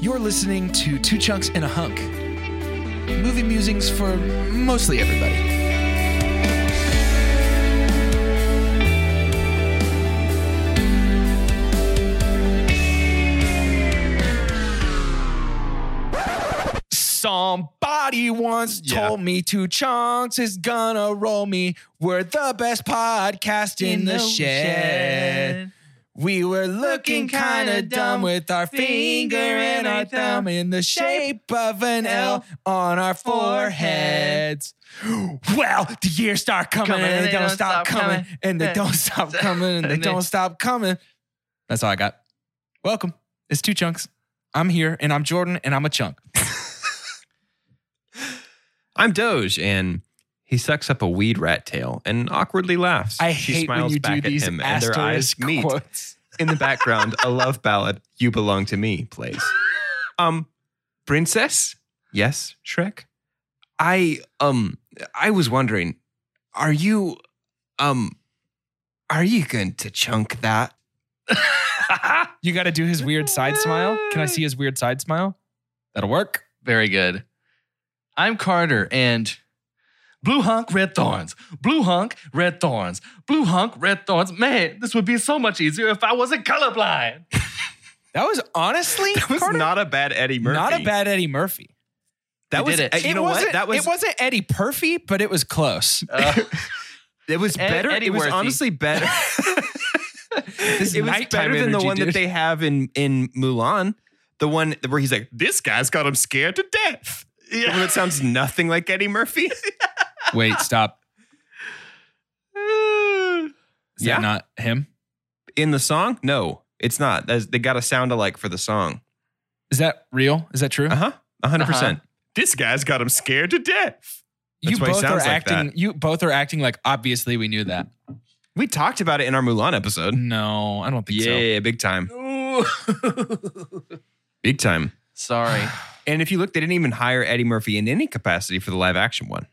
You're listening to Two Chunks and a Hunk. Movie musings for mostly everybody. Somebody once Yeah. told me two chunks is gonna roll me. We're the best podcast in, the, shed. We were looking kind of dumb with our finger and our thumb in the shape of an L on our foreheads. Well, the years start coming, and they don't stop coming, and they don't stop coming, and they And they- don't stop coming. That's all I got. Welcome. It's two chunks. I'm here, and I'm Jordan, and I'm a chunk. I'm Doge, and he sucks up a weed rat tail and awkwardly laughs. I she hate when smiles you do back at these him, and their eyes asterisk meet. quotes. In the background, a love ballad, "You Belong to Me," plays. Um, princess, yes, Shrek. I um, I was wondering, are you um, are you going to chunk that? You got to do his weird side smile. Can I see his weird side smile? That'll work. Very good. I'm Carter and blue hunk, red thorns. Blue hunk, red thorns. Blue hunk, red thorns. Man, this would be so much easier if I wasn't colorblind. That was honestly That was Carter, not a bad Eddie Murphy. not a bad Eddie Murphy. That was it. you it know wasn't, what? That was it wasn't Eddie Perfy, but it was close. Uh, It was Ed- better. Eddie it was Worthy. honestly better. This it was nighttime better than the one dude. that they have in in Mulan. The one where he's like, "This guy's got him scared to death." The one that sounds nothing like Eddie Murphy. Wait, stop. Is Yeah. that not him? in the song, no, it's not. That's, they got a sound alike for the song. Is that real? Is that true? Uh huh. hundred Uh-huh. percent. This guy's got him scared to death. You That's why he both are sounds like acting. that. You both are acting like obviously we knew that. We talked about it in our Mulan episode. No, I don't think so. Yeah, big time, big time. Sorry. And if you look, they didn't even hire Eddie Murphy in any capacity for the live action one.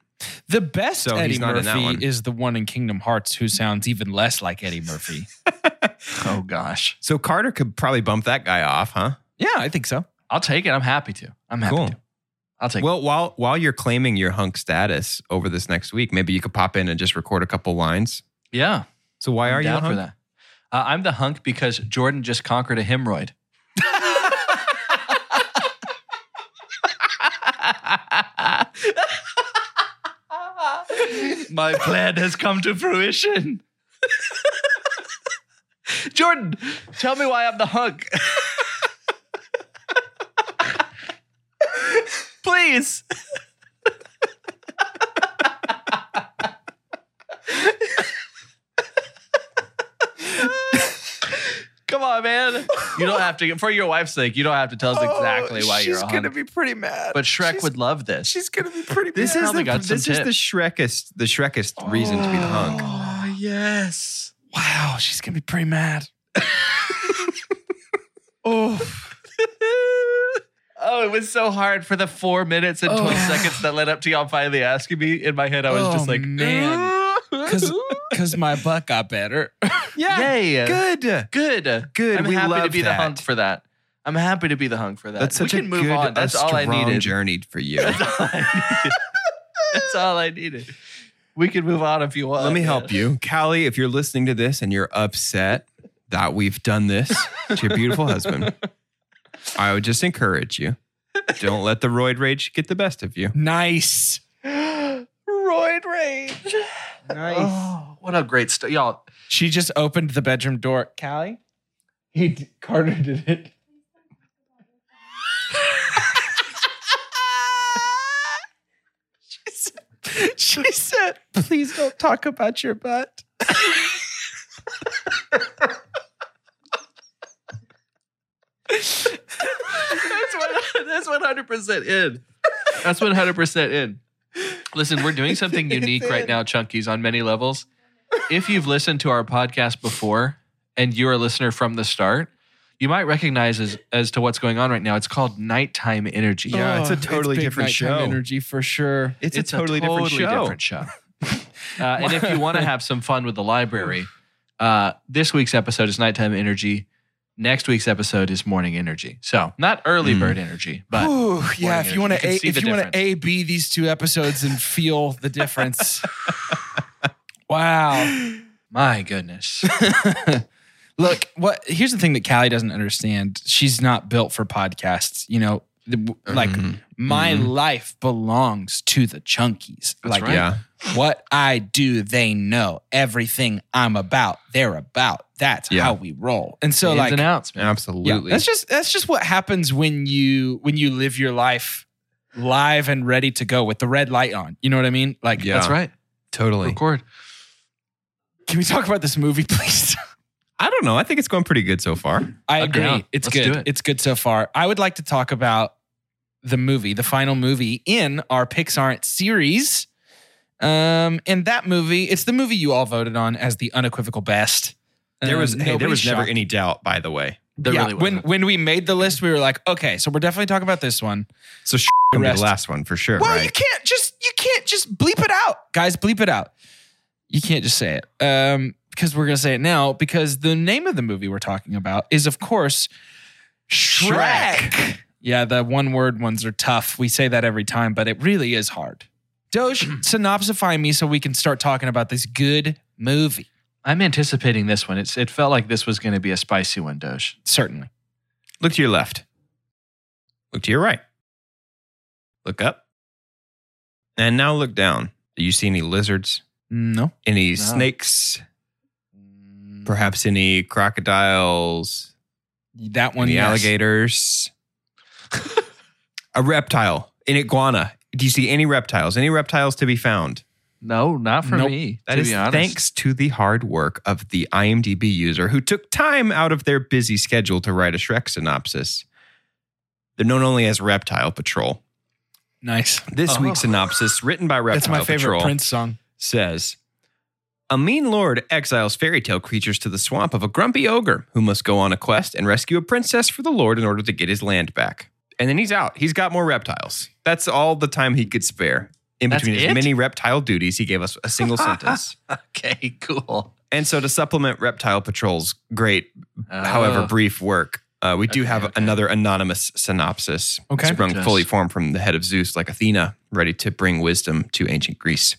The best So Eddie he's not in that Murphy is the one in Kingdom Hearts who sounds even less like Eddie Murphy. Oh gosh. So Carter could probably bump that guy off, huh? yeah, I think so. I'll take it. I'm happy to. I'm happy Cool. to. I'll take it. Well, while while you're claiming your hunk status over this next week, maybe you could pop in and just record a couple lines. Yeah. So why I'm are you a down hunk? for that? Uh, I'm the hunk because Jordan just conquered a hemorrhoid. My plan has come to fruition. Jordan, tell me why I'm the hunk. Please. Come on, man. You don't have to, for your wife's sake, you don't have to tell us oh, exactly why you're a Oh, She's gonna be pretty mad. But Shrek She's- would love this. She's gonna be pretty This mad. is Probably the got this is the tips. Shrekest the Shrekest reason to be the hunk. Oh, yes. wow. She's gonna be pretty mad. oh, Oh, it was so hard for the four minutes and 12 Oh. seconds that led up to y'all finally asking me. In my head, I was Oh, just like, man. because because my butt got better. yeah, Yay. good. Good. Good. I'm We happy to love be the that. hunk for that. I'm happy to be the hunk for that. That's such we a can move good, on. That's a all I strong needed. journey for you. That's all I needed. That's all I needed. We can move on if you want. Let me help you. Callie, if you're listening to this and you're upset that we've done this to your beautiful husband, I would just encourage you. Don't let the roid rage get the best of you. Nice. Roid rage. Nice. Oh, what a great story. Y'all, She just opened the bedroom door. Callie? He d- Carter did it. she, said, she said, please don't talk about your butt. that's one, that's 100% in. That's 100% in. Listen, we're doing something unique right now, Chunkies, on many levels. If you've listened to our podcast before and you're a listener from the start, you might recognize as, as to what's going on right now. It's called nighttime energy. Yeah, it's a totally big different nighttime show. Energy for sure. It's, a totally, different show. different show. Uh, and if you want to have some fun with the library, uh, this week's episode is nighttime energy. Next week's episode is morning energy. So not early Mm. bird energy, but Ooh, yeah, if you want to You if you want to. A B these two episodes and feel the difference. wow. my goodness. Look, what here's the thing that Callie doesn't understand. She's not built for podcasts. You know, the, like Mhm. my Mhm. life belongs to the chunkies. That's like right. Yeah. what I do, they know. Everything I'm about, they're about. That's Yeah. how we roll. And so Ins like and outs, man. yeah, Absolutely. that's just that's just what happens when you when you live your life live and ready to go with the red light on. You know what I mean? Like Yeah. That's right. totally. Record. Can we talk about this movie, please? I don't know. I think it's going pretty good so far. I I'm agree. down. It's Let's good. it. It's good so far. I would like to talk about the movie, the final movie in our Pixar series. Um, and that movie, it's the movie you all voted on as the unequivocal best. There Um, was hey, there nobody's was never any doubt, by the way. There yeah, really when when we made the list, we were like, okay, so we're definitely talking about this one. So sh- The be the last one for sure, Well, you can't just you can't just bleep it out, guys. Bleep it out. You can't just say it um, because we're gonna say it now because the name of the movie we're talking about is, of course, Shrek. Shrek. Yeah, the one word ones are tough. We say that every time, but it really is hard. Doge, synopsify me so we can start talking about this good movie. I'm anticipating this one. It's it felt like this was going to be a spicy one, Doge. Certainly. Look to your left. Look to your right. Look up. And now look down. Do you see any lizards? No. Any snakes? Mm. Perhaps any crocodiles? That one. any yes. alligators? a reptile, an iguana. Do you see any reptiles? Any reptiles to be found? No, not for Nope. me. That to is be honest. thanks to the hard work of the IMDb user who took time out of their busy schedule to write a Shrek synopsis. They're known only as Reptile Patrol. Nice. This Oh. week's synopsis, written by Reptile Patrol. That's my favorite Patrol, Prince song. Says A mean lord exiles fairy tale creatures to the swamp of a grumpy ogre who must go on a quest and rescue a princess for the lord in order to get his land back. And then he's out. He's got more reptiles. That's all the time he could spare. In That's between his it? many reptile duties, he gave us a single sentence. Okay, cool. And so to supplement Reptile Patrol's great, however Oh. brief work, uh, we do Okay, have okay. another anonymous synopsis. Okay. Sprung Yes. fully formed from the head of Zeus like Athena, ready to bring wisdom to ancient Greece.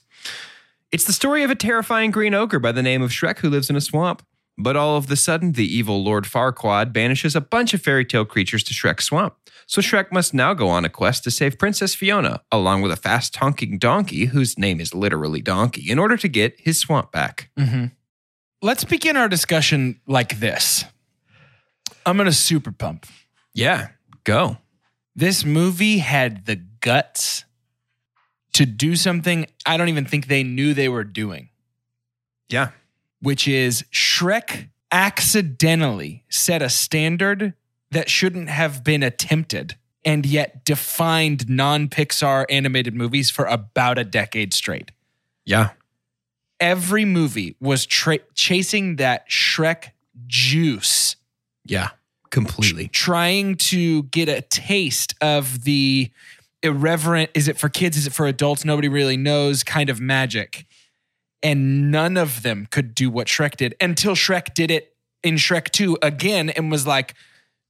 It's the story of a terrifying green ogre by the name of Shrek who lives in a swamp. But all of the sudden, the evil Lord Farquaad banishes a bunch of fairy tale creatures to Shrek's swamp. So Shrek must now go on a quest to save Princess Fiona, along with a fast honking donkey whose name is literally Donkey, in order to get his swamp back. Mm-hmm. Let's begin our discussion like this. I'm going to super pump. Yeah, go. This movie had the guts to do something I don't even think they knew they were doing, Yeah. which is Shrek accidentally set a standard that shouldn't have been attempted and yet defined non Pixar animated movies for about a decade straight. Yeah. Every movie was tra- chasing that Shrek juice Yeah. Completely. trying to get a taste of the irreverent is it for kids is it for adults? Nobody really knows kind of magic. And none of them could do what Shrek did until Shrek did it in Shrek 2 again and was like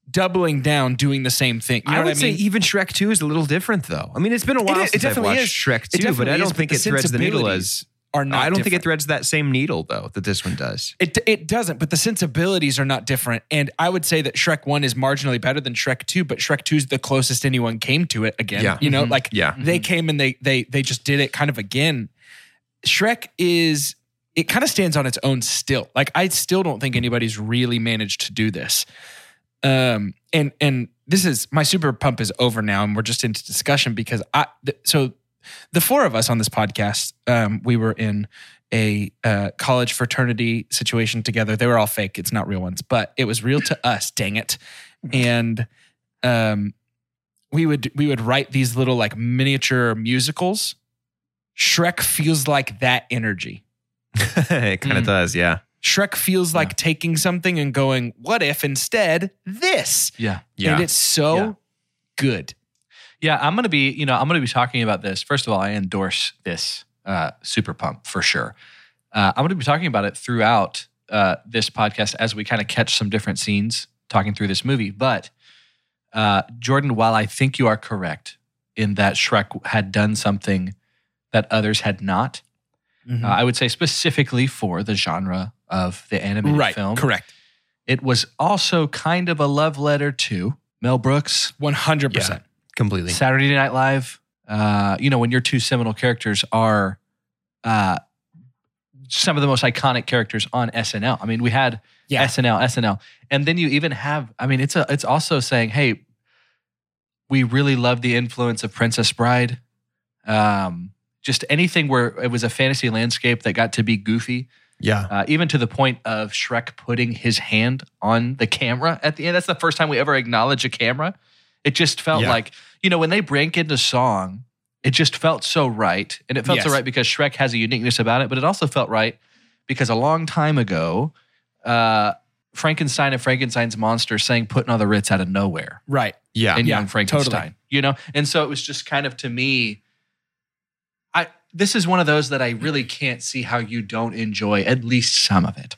doubling down doing the same thing. You know I would I say even Shrek 2 is a little different though. I mean, it's been a while It is- it since I've watched is. Shrek 2, but I don't is, think it threads the needle as are not. I don't think it threads that same needle though that this one does. It it doesn't, but the sensibilities are not different. And I would say that Shrek One is marginally better than Shrek Two, but Shrek Two is the closest anyone came to it again. Yeah. You know, Mhm. like Yeah. they came and they they they just did it kind of again. Shrek is it kind of stands on its own still. Like I still don't think anybody's really managed to do this. Um and and this is my super pump is over now and we're just into discussion because I th- so the four of us on this podcast um we were in a uh, college fraternity situation together. They were all fake. It's not real ones, but it was real to us. Dang it! And um, we would we would write these little like miniature musicals. Shrek feels like that energy. it kind of Mm. does, yeah. Shrek feels like taking something and going, "What if instead this?" Yeah. Yeah. And it's so Yeah. good. Yeah, I'm gonna be, you know, I'm gonna be talking about this. First of all, I endorse this uh, super pump for sure. Uh, I'm gonna be talking about it throughout uh, this podcast as we kind of catch some different scenes talking through this movie. But uh, Jordan, while I think you are correct in that Shrek had done something that others had not, Mm-hmm. uh, I would say specifically for the genre of the animated right. film, Correct. it was also kind of a love letter to Mel Brooks, One hundred percent. Completely. Saturday Night Live. Uh, you know, when your two seminal characters are uh, some of the most iconic characters on SNL. I mean, we had Yeah. SNL, SNL, and then you even have. I mean, it's a. It's also saying, hey, we really love the influence of Princess Bride. Um, just anything where it was a fantasy landscape that got to be goofy, Yeah. uh, even to the point of Shrek putting his hand on the camera at the end. That's the first time we ever acknowledge a camera. It just felt Yeah. like, you know, when they break into song, it just felt so right. And it felt so right because Shrek has a uniqueness about it, but it also felt right because a long time ago, uh, Frankenstein and Frankenstein's monster sang Putting on the Ritz out of nowhere Right. Yeah. in Yeah, Young Frankenstein. totally. You know, and so it was just kind of to me. I this is one of those that I really can't see how you don't enjoy at least some of it.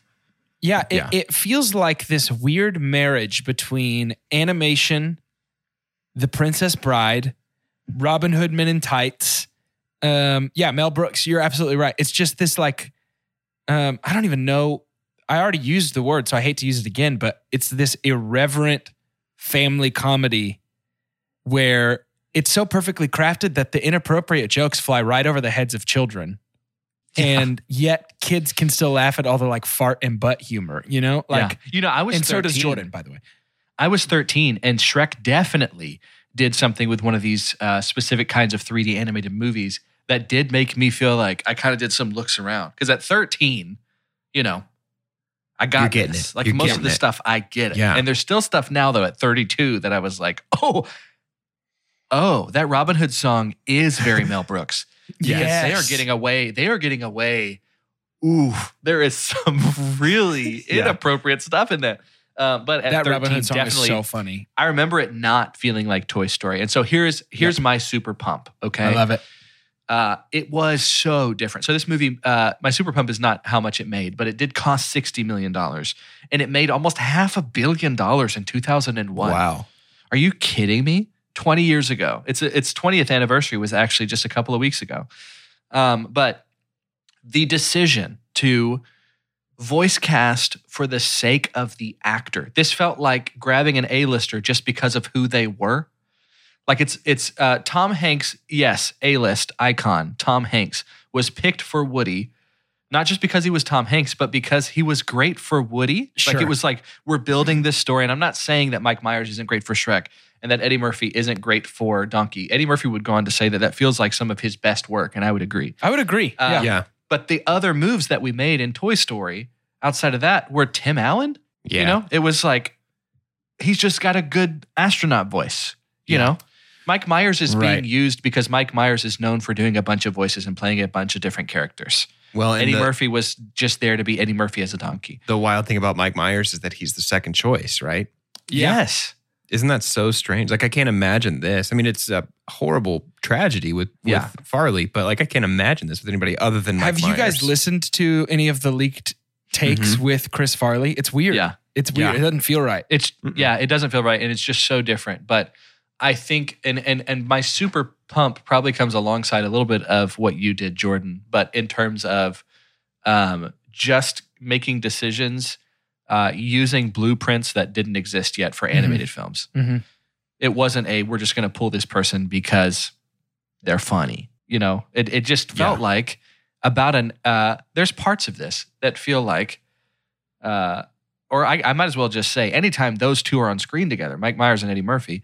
Yeah, it, Yeah. it feels like this weird marriage between animation, The Princess Bride, Robin Hood Men in Tights. Um, yeah, Mel Brooks, you're absolutely right. It's just this like, um, I don't even know. I already used the word, so I hate to use it again, but it's this irreverent family comedy where it's so perfectly crafted that the inappropriate jokes fly right over the heads of children. And yet kids can still laugh at all the like fart and butt humor, you know? Like yeah. you know, I was and so does Jordan, by the way. I was 13, and Shrek definitely did something with one of these uh, specific kinds of 3D animated movies that did make me feel like I kind of did some looks around. Because at 13, you know, I got this. it. Like You're most of the it. stuff, I get it. Yeah. And there's still stuff now though at 32 that I was like, oh, oh, that Robin Hood song is very Mel Brooks. Because they are getting away. They are getting away. Ooh, there is some really Yeah. inappropriate stuff in that. Uh, but at That 13, Robin Hood song is so funny. I remember it not feeling like Toy Story. And so here's here's my super pump. Okay, I love it. uh, it was so different. So this movie, uh, my super pump is not how much it made, but it did cost sixty million dollars, and it made almost half a billion dollars in two thousand and one. Wow. Are you kidding me? 20 years ago. It's its 20th anniversary was actually just a couple of weeks ago. Um, but the decision to voice cast for the sake of the actor. This felt like grabbing an A-lister just because of who they were. Like it's it's uh, Tom Hanks, yes, A-list icon. Tom Hanks was picked for Woody not just because he was Tom Hanks, but because he was great for Woody. Sure. Like it was like we're building this story, and I'm not saying that Mike Myers isn't great for Shrek and that Eddie Murphy isn't great for Donkey. Eddie Murphy would go on to say that that feels like some of his best work, and I would agree. I would agree. Uh, yeah. Yeah. But the other moves that we made in Toy Story outside of that were Tim Allen. Yeah. You know, it was like he's just got a good astronaut voice. You Yeah. know, Mike Myers is being used because Mike Myers is known for doing a bunch of voices and playing a bunch of different characters. Well, Eddie the, Murphy was just there to be Eddie Murphy as a donkey. the wild thing about Mike Myers is that he's the second choice, right? Yeah. Yes. Isn't that so strange? Like I can't imagine this. I mean, it's a horrible tragedy with, with Farley, but like I can't imagine this with anybody other than Mike Have you guys listened to any of the leaked takes with Chris Farley? It's weird. Yeah. It's weird. Yeah. It doesn't feel right. It's Mm-mm. yeah, it doesn't feel right, and it's just so different. But I think, and and and my super pump probably comes alongside a little bit of what you did, Jordan, but in terms of um, just making decisions uh, using blueprints that didn't exist yet for animated films. Mhm. It wasn't a we're just going to pull this person because they're funny. You know, it it just felt Yeah. like about an uh, there's parts of this that feel like uh, or I, I might as well just say anytime those two are on screen together, Mike Myers and Eddie Murphy,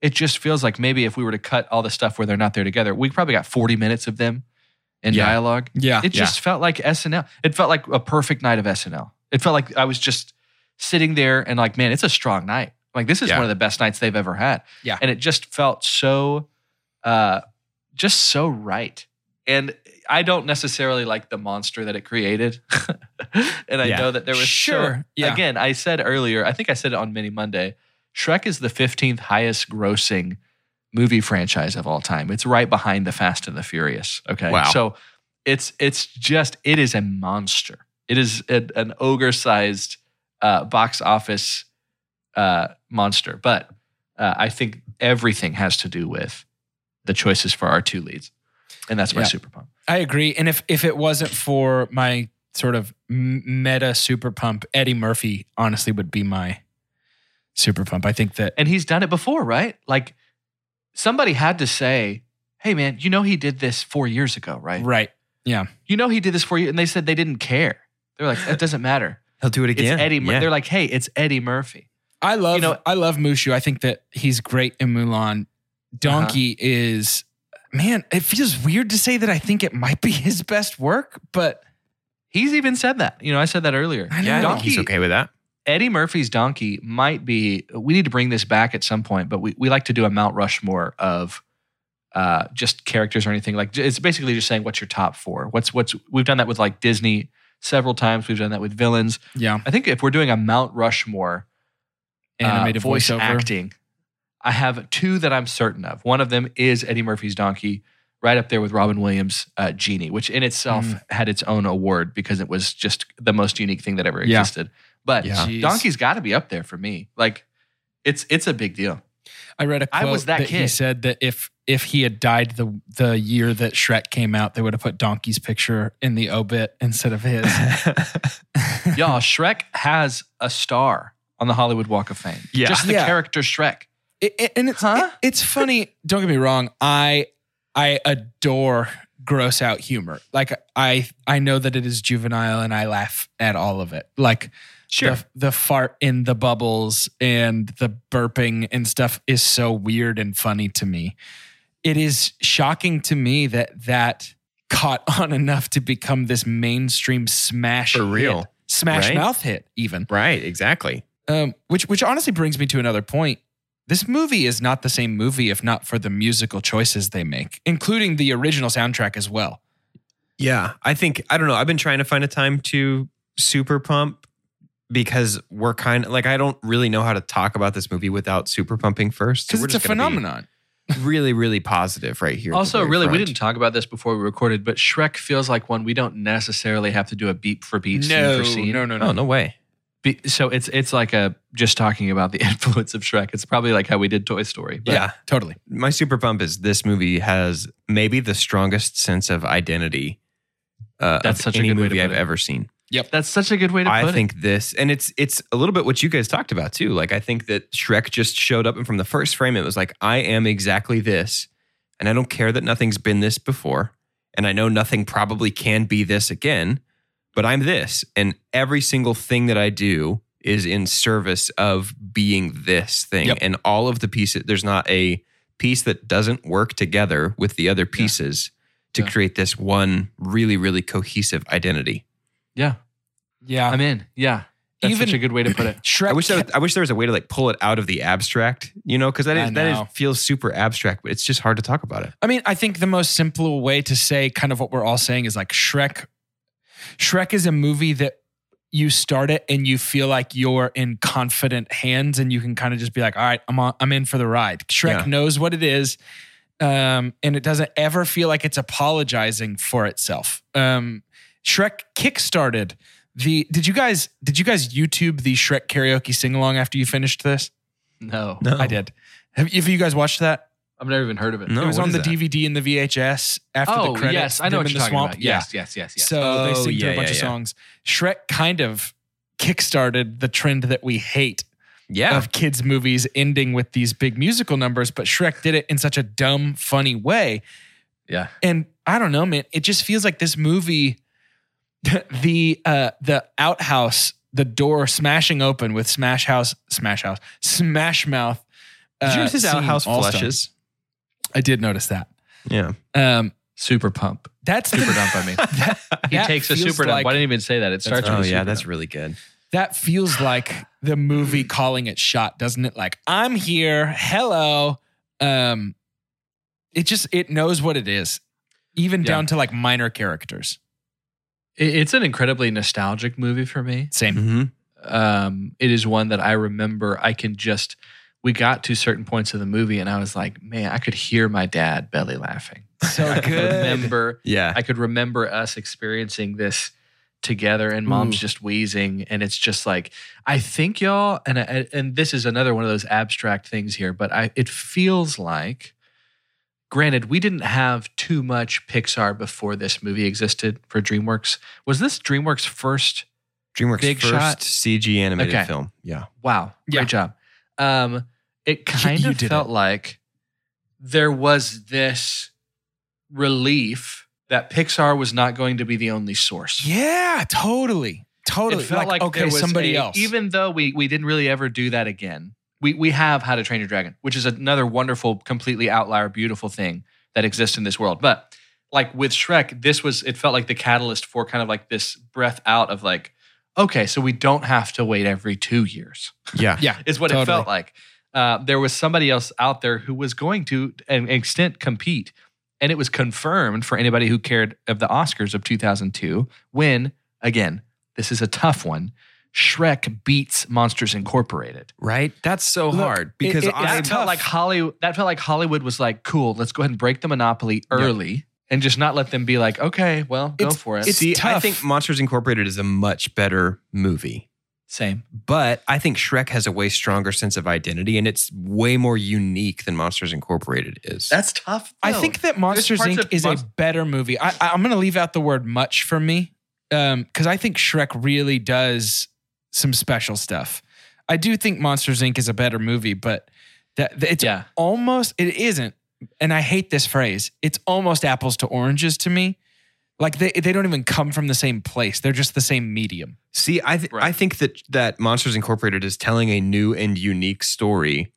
it just feels like maybe if we were to cut all the stuff where they're not there together, we probably got 40 minutes of them in Yeah. dialogue. Yeah. It just felt like SNL. It felt like a perfect night of SNL. It felt like I was just sitting there and like, man, it's a strong night. Like this is Yeah. one of the best nights they've ever had. Yeah. And it just felt so uh just so right. And I don't necessarily like the monster that it created. and I Yeah. know that there was so- Sure. Yeah. again, I said earlier, I think I said it on Mini Monday, Shrek is the 15th highest grossing movie franchise of all time. It's right behind the Fast and the Furious. Okay. Wow. So it's it's just it is a monster. It is a- an ogre sized uh, box office uh, monster. But uh, I think everything has to do with the choices for our two leads, and that's my Yeah. super pump. I agree. And if if it wasn't for my sort of meta super pump, Eddie Murphy honestly would be my super pump. I think that And he's done it before, right? Like somebody had to say, "Hey, man, you know he did this four years ago, right? right. Yeah. You know he did this for you," and they said they didn't care. They're like, "That doesn't matter." He'll do it It's again. Eddie. Mur- Yeah. They're like, "Hey, it's Eddie Murphy." I love You know- I love Mushu. I think that he's great in Mulan. Donkey Uh-huh. is man, it feels weird to say that I think it might be his best work, but He's even said that. You know, I said that earlier. I yeah, I think he's okay with that. Eddie Murphy's Donkey might be. We need to bring this back at some point, but we, we like to do a Mount Rushmore of uh, just characters or anything. Like it's basically just saying what's your top four. What's what's we've done that with like Disney several times. We've done that with villains. yeah, I think if we're doing a Mount Rushmore uh, animated voice voiceover. acting, I have two that I'm certain of. One of them is Eddie Murphy's Donkey, right up there with Robin Williams' uh, Genie, which in itself Mm. had its own award because it was just the most unique thing that ever Yeah. existed. But Yeah. Jeez. Donkey's got to be up there for me. Like, it's it's a big deal. I read a I quote was that he kid. said that if if he had died the the year that Shrek came out, they would have put Donkey's picture in the obit instead of his. Y'all, Shrek has a star on the Hollywood Walk of Fame. Yeah. Just the Yeah. character Shrek. It- it- and it's Huh? it- it's funny. Don't get me wrong. I I adore gross out humor. Like I I know that it is juvenile, and I laugh at all of it. Like Sure. the, the fart in the bubbles and the burping and stuff is so weird and funny to me. It is shocking to me that that caught on enough to become this mainstream smash For real. hit. smash Right? mouth hit even right, exactly. Um, which which honestly brings me to another point. This movie is not the same movie if not for the musical choices they make, including the original soundtrack as well. Yeah, I think I don't know. I've been trying to find a time to super pump because we're kind of like I don't really know how to talk about this movie without super pumping first. Because we're it's a just gonna be phenomenon. Really, really positive right here. Also, very really, we didn't talk about this before we recorded, but Shrek feels like one we don't necessarily have to do a beat for beat, scene for scene. no, no, Oh no way. Be- so it's it's like a just talking about the influence of Shrek. It's probably like how we did Toy Story. But yeah, Totally. my super pump is this movie has maybe the strongest sense of identity. Uh, That's of such a any good way to movie put I've it. ever seen. Yep. That's such a good way to put it. I put think this, and it's it's a little bit what you guys talked about too. Like I think that Shrek just showed up, and from the first frame, it was like I am exactly this, and I don't care that nothing's been this before, and I know nothing probably can be this again, but I'm this, and every single thing that I do is in service of being this thing, Yep. and all of the pieces. There's not a piece that doesn't work together with the other pieces to Yeah. create this one really really cohesive identity. Yeah, Yeah. I'm in. Yeah, that's Even- such a good way to put it. Shrek I wish there, was- I wish there was a way to like pull it out of the abstract, you know, because that I that know. is, feels super abstract, but it's just hard to talk about it. I mean, I think the most simple way to say kind of what we're all saying is like Shrek. Shrek is a movie that you start it and you feel like you're in confident hands and you can kind of just be like, all right, I'm on, I'm in for the ride. Shrek Yeah. knows what it is. Um, and it doesn't ever feel like it's apologizing for itself. Um, Shrek kickstarted the did you guys did you guys YouTube the Shrek karaoke sing along after you finished this? No, No, I did. Have, have you guys watched that? I've never even heard of it. No. it was on the that? DVD and the VHS after oh the credits. yes, I know what in you're the talking swamp. about. Yeah. Yes, yes, yes, yes. So they Oh, sing yeah, a bunch yeah, of yeah. songs. Shrek kind of kickstarted the trend that we hate Yeah. of kids' movies ending with these big musical numbers, but Shrek did it in such a dumb, funny way. yeah. And I don't know, man. It just feels like this movie, the uh the outhouse, the door smashing open with Smash House, Smash House, Smash Mouth. Did you uh, notice his outhouse all-star. flushes? I did notice that. Yeah. Um, Super pump. that's Super the, dump. I mean, that, he that takes a feels super dump. like- Why didn't he even say that? It starts Oh with a yeah, super that's dump. really good. That feels like the movie calling it shot, doesn't it? Like, I'm here. Hello. Um, it just it knows what it is, even Yeah. down to like minor characters. It- It's an incredibly nostalgic movie for me. Same. Mm-hmm. um, it is one that I remember. I can just we got to certain points of the movie, and I was like, man, I could hear my dad belly laughing. So I could good. remember. Yeah. I could remember us experiencing this together, and mom's Ooh. just wheezing, and it's just like I think y'all, and I, and this is another one of those abstract things here, but I it feels like. Granted, we didn't have too much Pixar before this movie existed for DreamWorks. Was this DreamWorks' first DreamWorks Big first shot. CG animated Okay. film. Yeah. Wow, Yeah. great job. Um, it kind you of did felt it. like there was this relief that Pixar was not going to be the only source. Yeah, totally. Totally. It felt like, okay, there was somebody a- else. Even though we we didn't really ever do that again. We we have How to Train Your Dragon, which is another wonderful, completely outlier, beautiful thing that exists in this world. But like with Shrek, this was it felt like the catalyst for kind of like this breath out of like, okay, so we don't have to wait every two years Yeah. yeah, is what it felt like. Uh, there was somebody else out there who was going to an extent compete, and it was confirmed for anybody who cared of the Oscars of 2002 when again this is a tough one. Shrek beats Monsters Incorporated. Right. That's so Look, hard because it- I That felt like Hollywood. That felt like Hollywood was like, "Cool, let's go ahead and break the monopoly early and just not let them be like, okay, well, go for it." it's- see. I think Monsters Incorporated is a much better movie. Same. But I think Shrek has a way stronger sense of identity and it's way more unique than Monsters Incorporated is. That's tough. I think that Monsters Inc. is Monst- a better movie. I, I- I'm going to leave out the word much for me um, because I think Shrek really does some special stuff. I do think Monsters Inc. is a better movie, but that that- it's Yeah. almost it isn't. And I hate this phrase. It's almost apples to oranges to me. Like they they don't even come from the same place. They're just the same medium. See, I th- Right. I think that that Monsters Incorporated is telling a new and unique story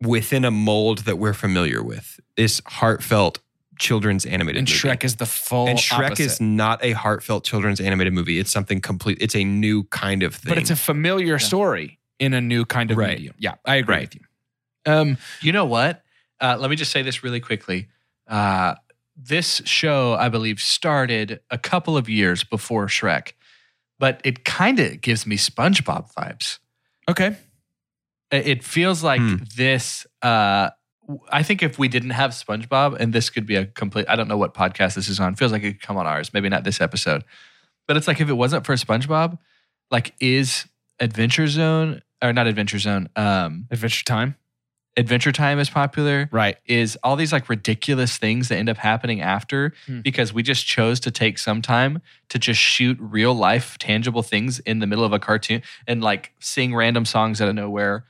within a mold that we're familiar with. This heartfelt children's animated And movie. Shrek is the full and Shrek opposite. is not a heartfelt children's animated movie. It's something complete. It's a new kind of thing. but it's a familiar story in a new kind of Right. medium. Yeah, I agree Right. with you. Um, You know what? Uh, let me just say this really quickly. Uh, this show, I believe, started a couple of years before Shrek, but it kind of gives me SpongeBob vibes. okay. It feels like Hmm. this. Uh, I think if we didn't have SpongeBob, and this could be a complete, I don't know what podcast this is on. Feels like it could come on ours. Maybe not this episode, but it's like if it wasn't for SpongeBob, like is Adventure Zone or not Adventure Zone? Um, Adventure Time. Adventure Time is popular. Right. is all these like ridiculous things that end up happening after Hmm. because we just chose to take some time to just shoot real life tangible things in the middle of a cartoon and like sing random songs out of nowhere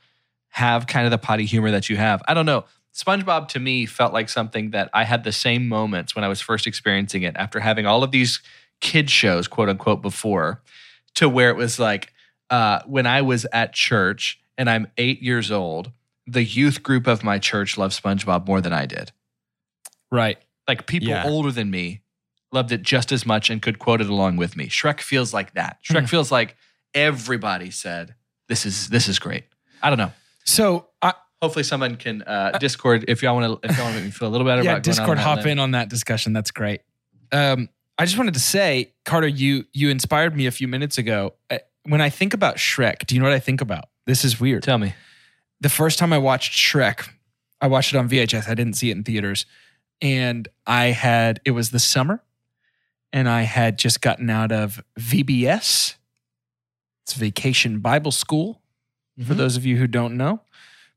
have kind of the potty humor that you have i don't know spongebob to me felt like something that i had the same moments when i was first experiencing it after having all of these kid shows quote unquote before to where it was like uh, when i was at church and i'm eight years old the youth group of my church loved SpongeBob more than I did. Right. Like people Yeah. older than me loved it just as much and could quote it along with me. Shrek feels like that. Shrek Hmm. feels like everybody said, "This is this is great." I don't know. So I, Hopefully, someone can uh, Discord if y'all want to if y'all want to make me feel a little better yeah, Discord on hop limb. in on that discussion. That's great. Um, I just wanted to say, Carter, you you inspired me a few minutes ago. Uh, When I think about Shrek, do you know what I think about? This is weird. Tell me. The first time I watched Shrek, I watched it on VHS. I didn't see it in theaters. And I had, it was the summer, and I had just gotten out of VBS. It's Vacation Bible School, for Mhm. those of you who don't know.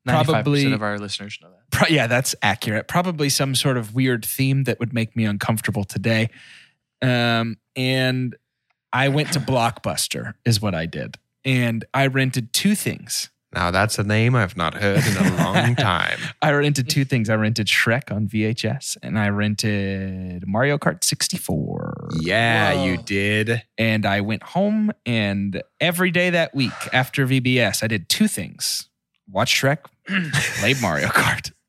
Probably- 95% of our listeners know that. Pro- yeah, that's accurate. Probably some sort of weird theme that would make me uncomfortable today. Um, and I went to Blockbuster, is what I did. And I rented two things. Now that's a name I've not heard in a long time. I rented two things. I rented Shrek on VHS and I rented Mario Kart 64. Yeah, Whoa. you did. And I went home and every day that week after VBS, I did two things watch Shrek, played Mario Kart.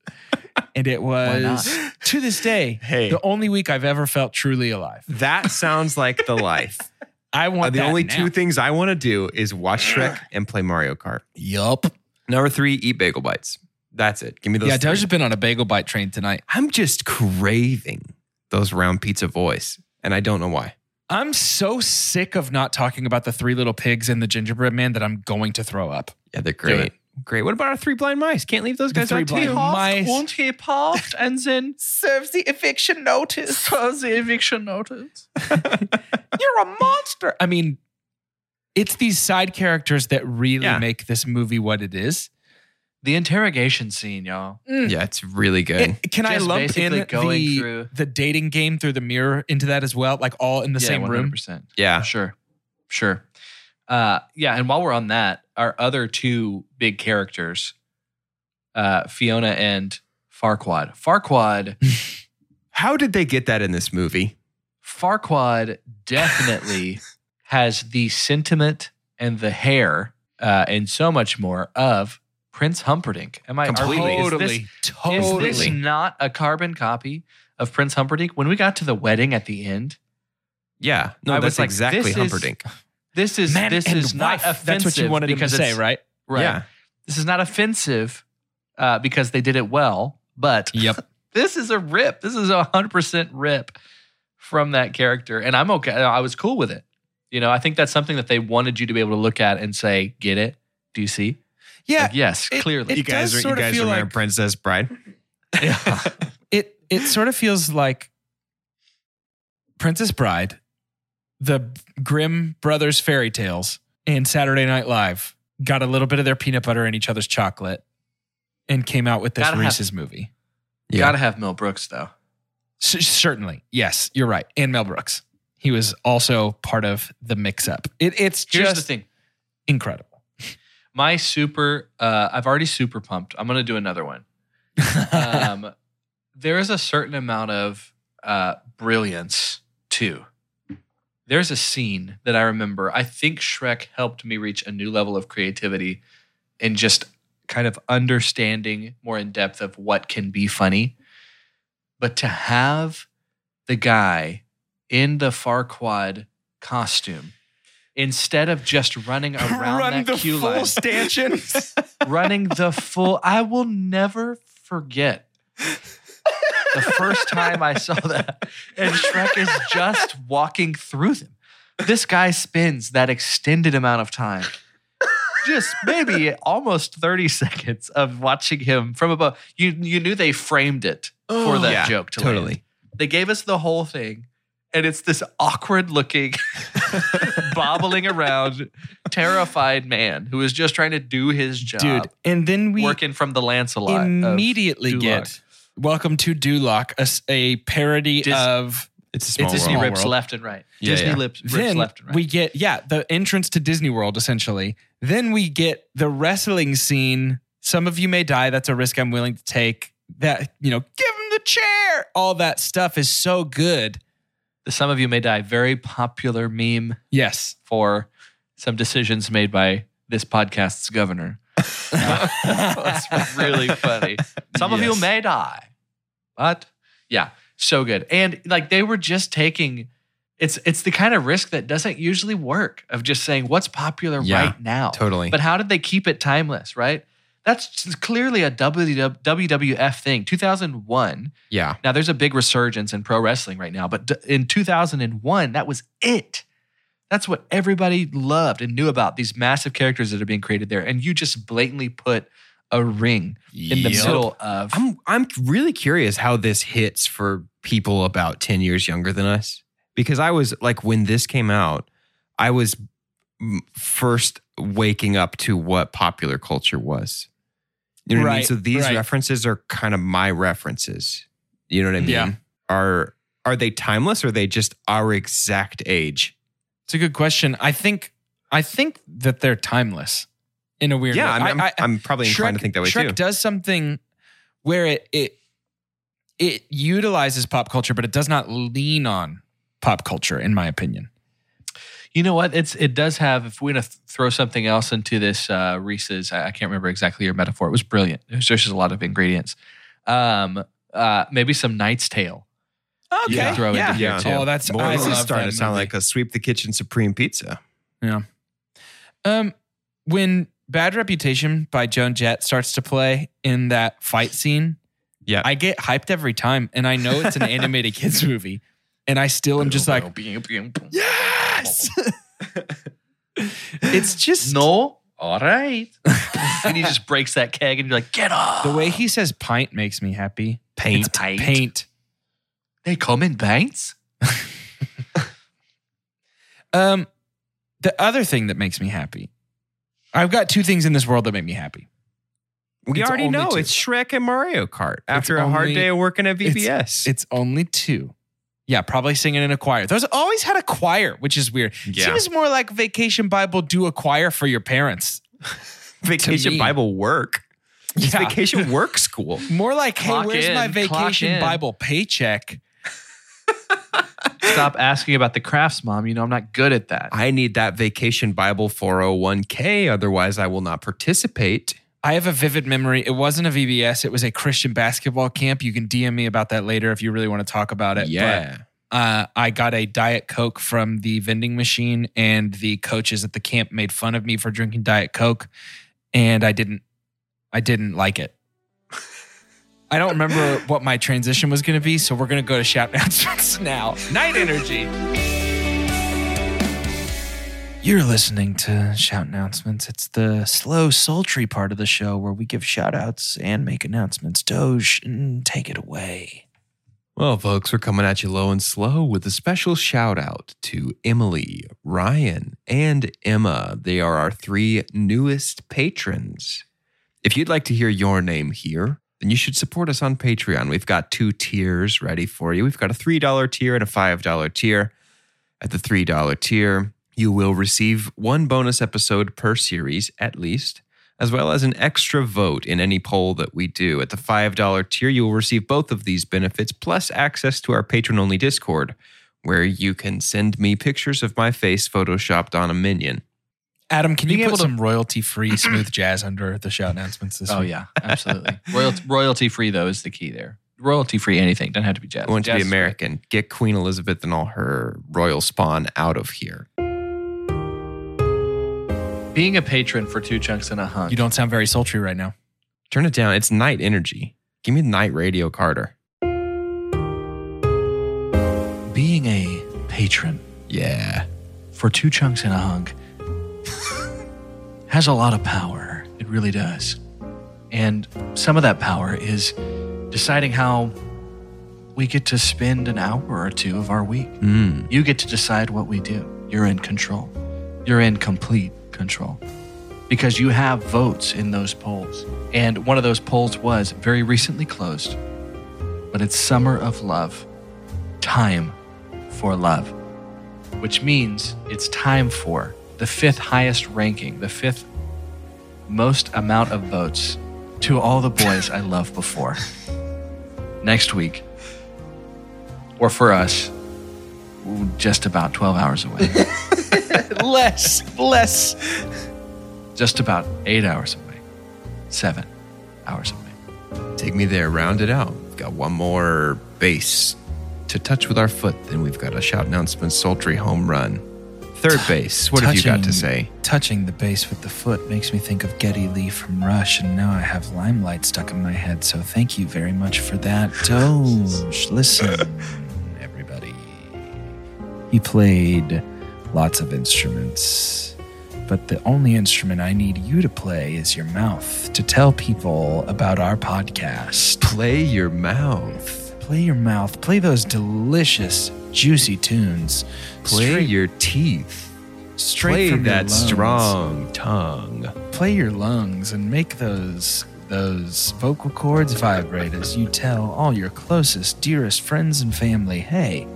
And it was to this day Hey. the only week I've ever felt truly alive. That sounds like the life. I want Uh, the that only now. two things I want to do is watch Shrek and play Mario Kart. Yup. Number three, eat bagel bites. That's it. Give me those. Yeah, three. Doja's been on a bagel bite train tonight. I'm just craving those round pizza boys, and I don't know why. I'm so sick of not talking about the three little pigs and the gingerbread man that I'm going to throw up. Yeah, they're great. Great. What about our three blind mice? Can't leave those The guys three out blind too. mice. Und he puffed and then Serves the eviction notice. serves the eviction notice. You're a monster. I mean, it's these side characters that really Yeah. make this movie what it is. The interrogation scene, y'all. Yeah, it's really good. It- can I Just lump in going the, through- the dating game through the mirror into that as well? Like all in the yeah, same room? 100%. yeah. Sure. Sure. Uh, yeah. And while we're on that, our other two big characters, uh, Fiona and Farquaad. Farquaad, How did they get that in this movie? Farquaad definitely has the sentiment and the hair uh, and so much more of Prince Humperdinck. Am I are we- Completely. is this- Totally. Is Totally. this not a carbon copy of Prince Humperdinck? When we got to the wedding at the end, Yeah. No, I was that's like, exactly this is- Humperdinck. This is Man this and is not wife. offensive. That's what you wanted him to because say, it's- right? Right. Yeah. This is not offensive uh, because they did it well, but Yep. this is a rip. This is a hundred percent rip from that character, and I'm okay. I was cool with it. You know, I think that's something that they wanted you to be able to look at and say, "Get it? Do you see?" Yeah. Like, yes, it- clearly. it you guys, you guys feel remember like- Princess Bride? Yeah. it it sort of feels like Princess Bride, the Grimm brothers fairy tales, and Saturday Night Live got a little bit of their peanut butter in each other's chocolate and came out with this Gotta have- Reese's movie. You Gotta have Mel Brooks though. C- certainly. Yes, you're right. And Mel Brooks. He was also part of the mix up. It, it's Here's just the thing. incredible. My super, uh, I've already super pumped. I'm gonna do another one. um, there is a certain amount of uh, brilliance too. There's a scene that I remember. I think Shrek helped me reach a new level of creativity and just kind of understanding more in depth of what can be funny. But to have the guy in the Farquaad costume instead of just running around that queue line stanchion. running the full. I will never forget the first time I saw that. And Shrek is just walking through them. This guy spends that extended amount of time. Just maybe almost 30 seconds of watching him from above. You you knew they framed it for oh, that Yeah, joke to land. totally. They gave us the whole thing, and it's this awkward looking, bobbling around, terrified man who is just trying to do his job. Dude, and then we working from the Lancelot. immediately get Welcome to Duloc, a parody Dis- of It's a small It's Disney small rips world. left and right. Yeah, Disney yeah. lips rips then left and right. we get yeah the entrance to Disney World essentially. Then we get the wrestling scene. Some of you may die. That's a risk I'm willing to take. That you know, give him the chair. All that stuff is so good. the Some of You May Die, very popular meme Yes, for some decisions made by this podcast's governor. That's really funny. Some of you may die, but yeah, so good. And like they were just taking it's it's the kind of risk that doesn't usually work of just saying what's popular Yeah, right now. Totally. But how did they keep it timeless, right? That's clearly a WWF thing. 2001. yeah. Now there's a big resurgence in pro wrestling right now, but in 2001, that was it. That's what everybody loved and knew about these massive characters that are being created there. And you just blatantly put a ring in the middle of. I'm I'm really curious how this hits for people about 10 years younger than us because I was like when this came out I was first waking up to what popular culture was. You know what I mean? So these right. references are kind of my references. You know what I mean? Yeah. Are are they timeless or are they just our exact age? It's a good question. I think I think that they're timeless in a weird yeah, way. I'm, I'm, I'm probably inclined to think that way Shrek too. does something where it it it utilizes pop culture, but it does not lean on pop culture, in my opinion. You know what? It's it does have. If we're gonna th- throw something else into this uh, Reese's, I, I can't remember exactly your metaphor. It was brilliant. There's just a lot of ingredients. Um, uh, maybe some Knight's Tale. You can throw into here Yeah. too. Oh, that's Boy, I this is love starting that to sound movie. like a sweep the kitchen supreme pizza. Yeah. Um, when Bad Reputation by Joan Jett starts to play in that fight scene, Yeah. I get hyped every time, and I know it's an animated kids movie, and I still am just like, yes. it's just no. All right. and he just breaks that keg, and you're like, get off. the way he says "pint" makes me happy. Paint. It's paint. They come in pints. Um, the other thing that makes me happy, I've got two things in this world that make me happy. We It's already know two. it's Shrek and Mario Kart after a hard day of working at VBS. It's only two. Yeah, probably singing in a choir. Those always had a choir, which is weird. Yeah. Seems more like Vacation Bible do a choir for your parents. vacation me. Bible work. It's Yeah. vacation work school. More like, hey, Clock where's in, my Vacation. Bible paycheck? Stop asking about the crafts, mom. You know I'm not good at that. I need that vacation Bible 401k, otherwise I will not participate. I have a vivid memory. It wasn't a VBS, it was a Christian basketball camp. You can DM me about that later if you really want to talk about it. Yeah. But, uh, I got a Diet Coke from the vending machine, and the coaches at the camp made fun of me for drinking Diet Coke, and I didn't. I didn't like it. I don't remember what my transition was going to be, so we're going to go to shout announcements now. Night energy. You're listening to Shout Announcements. It's the slow, sultry part of the show where we give shout outs and make announcements. Doge, mm, take it away. Well, folks, we're coming at you low and slow with a special shout out to Emily, Ryan, and Emma. They are our three newest patrons. If you'd like to hear your name here, then you should support us on Patreon. We've got two tiers ready for you. We've got a $3 tier and a $5 tier. At the $3 tier, you will receive one bonus episode per series at least, as well as an extra vote in any poll that we do. At the $5 tier, you will receive both of these benefits plus access to our patron only Discord, where you can send me pictures of my face photoshopped on a minion. Adam, can you put to- some royalty free smooth jazz under the shout announcements this Oh week? yeah, absolutely. Royalty, royalty free though is the key there. Royalty free anything doesn't have to be jazz. I want to be is great. American. Get Queen Elizabeth and all her royal spawn out of here. Being a patron for two chunks and a hunk. You don't sound very sultry right now. Turn it down. It's night energy. Give me the night radio Carter. being a patron Yeah. for two chunks and a hunk has a lot of power. It really does. And some of that power is deciding how we get to spend an hour or two of our week. Mm. You get to decide what we do. You're in control. You're in complete control because you have votes in those polls. And one of those polls was very recently closed, but it's Summer of Love. Time for love, which means it's time for the fifth highest ranking, the fifth most amount of votes to all the boys I loved before. Next week, or for us, just about 12 hours away. less, less. just about eight hours away. Seven hours away. Take me there. Round it out. We've got one more base to touch with our foot. Then we've got a shout announcement, sultry home run. Third base. What have you got to say? Touching the base with the foot makes me think of Geddy Lee from Rush, and now I have limelight stuck in my head. So thank you very much for that. Doge, listen, everybody. He played lots of instruments, but the only instrument I need you to play is your mouth to tell people about our podcast. Play your mouth. Play your mouth. Play those delicious, juicy tunes. Play straight, your teeth. straight Play from that strong tongue. play your lungs and make those those vocal cords vibrate as you tell all your closest, dearest friends and family, hey,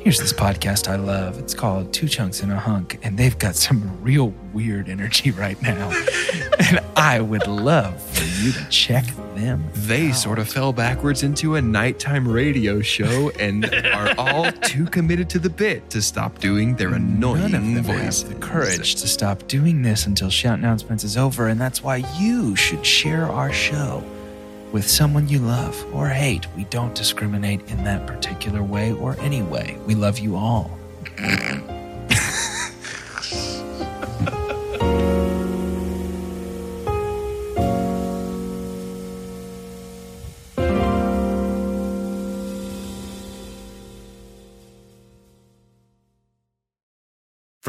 here's this podcast I love. It's called Two Chunks in a Hunk, and they've got some real weird energy right now. and I would love for you to check them. They sort of fell backwards into a nighttime radio show and are all too committed to the bit to stop doing their annoying None of them voice. have the courage to stop doing this until shout announcements is over, and that's why you should share our show with someone you love or hate. We don't discriminate in that particular way or any way. We love you all.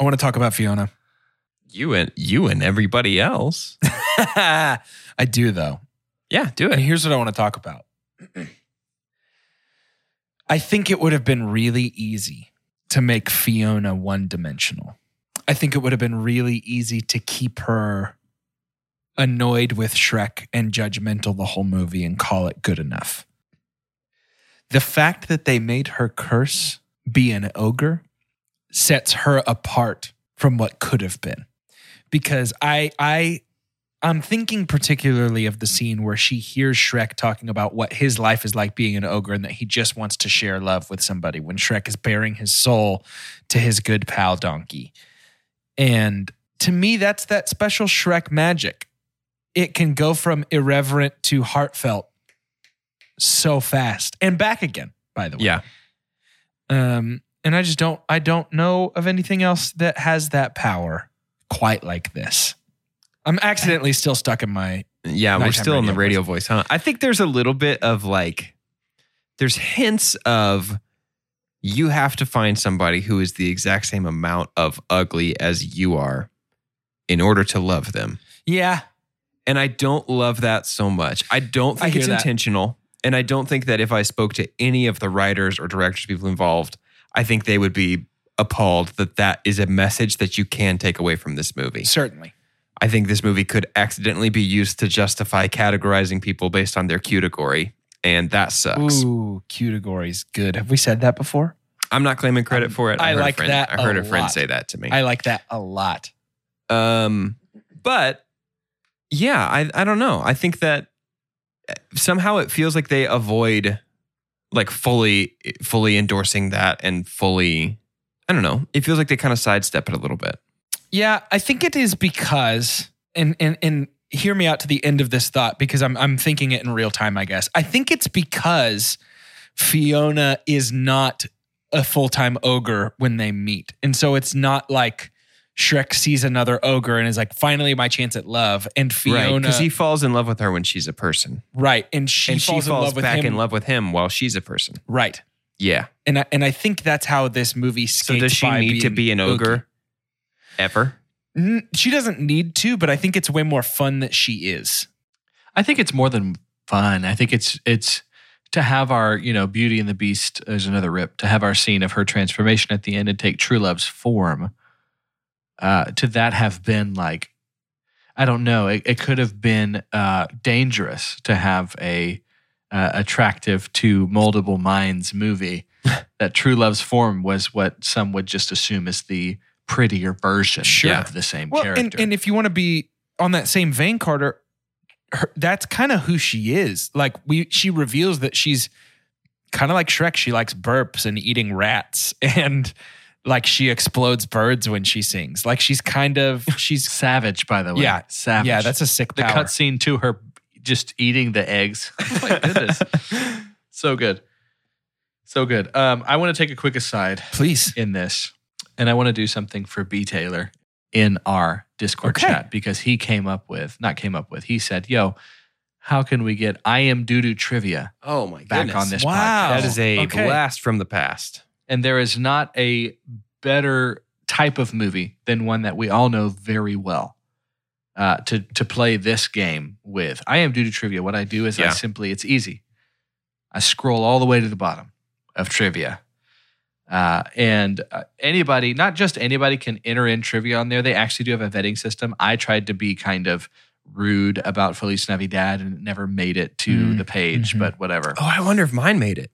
I want to talk about Fiona. You and you and everybody else. I do, though. Yeah, do And it. here's what I want to talk about. I think it would have been really easy to make Fiona one dimensional. I think it would have been really easy to keep her annoyed with Shrek and judgmental the whole movie and call it good enough. The fact that they made her curse be an ogre sets her apart from what could have been. Because I I I'm thinking particularly of the scene where she hears Shrek talking about what his life is like being an ogre and that he just wants to share love with somebody when Shrek is bearing his soul to his good pal Donkey. And to me, that's that special Shrek magic. It can go from irreverent to heartfelt so fast and back again, by the way. Yeah. Um, and I just don't I don't know of anything else that has that power quite like this. I'm accidentally still stuck in my Yeah, we're still in the radio voice, huh? I think there's a little bit of like, there's hints of you have to find somebody who is the exact same amount of ugly as you are in order to love them. Yeah. And I don't love that so much. I don't think hear it's that. intentional. And I don't think that if I spoke to any of the writers or directors, people involved, I think they would be appalled that that is a message that you can take away from this movie. Certainly. I think this movie could accidentally be used to justify categorizing people based on their category, and that sucks. Ooh, category's good. Have we said that before? I'm not claiming credit Um, for it. I heard a like friend, that I heard a a, friend lot. say that to me. I like that a lot. um, but yeah, I I don't know. I think that eh, somehow it feels like they avoid like fully fully endorsing that and fully. I don't know. It feels like they kind of sidestep it a little bit. Yeah, I think it is because and and and hear me out to the end of this thought because I'm I'm thinking it in real time, I guess. I think it's because Fiona is not a full-time ogre when they meet. And so it's not like Shrek sees another ogre and is like, finally my chance at love. And right? Fiona Because he falls in love with her when she's a person, right. And she and she falls, falls in love with back him. in love with him while she's a person. Right. Yeah. And I, and I think that's how this movie So does she by need to be an ogre ogre. ever? N- She doesn't need to, but I think it's way more fun that she is. I think it's more than fun. I think it's it's to have our you know Beauty and the Beast. is another rip to have our scene of her transformation at the end and take True Love's form. Uh, to that have been like, I don't know. It, it could have been uh, dangerous to have a uh, attractive to moldable minds movie. that True Love's form was what some would just assume is the prettier version Sure. of the same Well, character. and, and if you want to be on that same vein, Carter, her, that's kind of who she is. Like we, she reveals that she's kind of like Shrek. She likes burps and eating rats, and like she explodes birds when she sings. Like she's kind of she's savage, by the way. Yeah. savage. yeah. That's a sick the power. cutscene to her just eating the eggs. oh my goodness. so good. So good. Um, I want to take a quick aside Please, in this, and I want to do something for B. Taylor. in our Discord Okay. chat because he came up with, not came up with, he said, yo, how can we get I am doo doo trivia Oh my back goodness. on this Wow. podcast? That is a Okay. blast from the past. And there is not a better type of movie than one that we all know very well uh, to to play this game with. I am due to trivia. What I do is I simply it's easy. I scroll all the way to the bottom of trivia. Uh, and uh, anybody, not just anybody, can enter in trivia on there. They actually do have a vetting system. I tried to be kind of rude about Feliz Navidad and it never made it to Mm, the page, mhm. but whatever. Oh, I wonder if mine made it.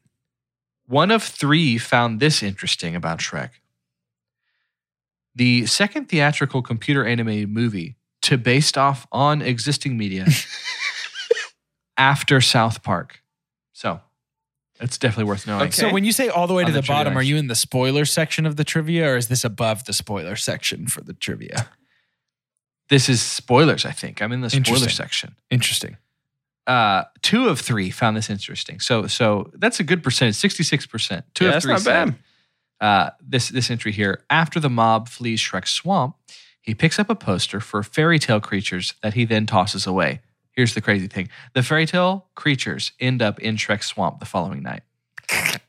One of three found this interesting about Shrek. The second theatrical computer animated movie to based off on existing media after South Park. So it's definitely worth knowing. Okay. So when you say all the way to the the, bottom, trivia are you in the spoiler section of the trivia, or is this above the spoiler section for the trivia? This is spoilers, I think. I'm in the spoiler Interesting. section. Interesting. Uh, two of three found this interesting. So so that's a good percentage, 66%. Two Yeah, of that's three not said, bad. uh, this this entry here. After the mob flees Shrek's swamp, he picks up a poster for fairy tale creatures that he then tosses away. Here's the crazy thing: the fairy tale creatures end up in Shrek's swamp the following night.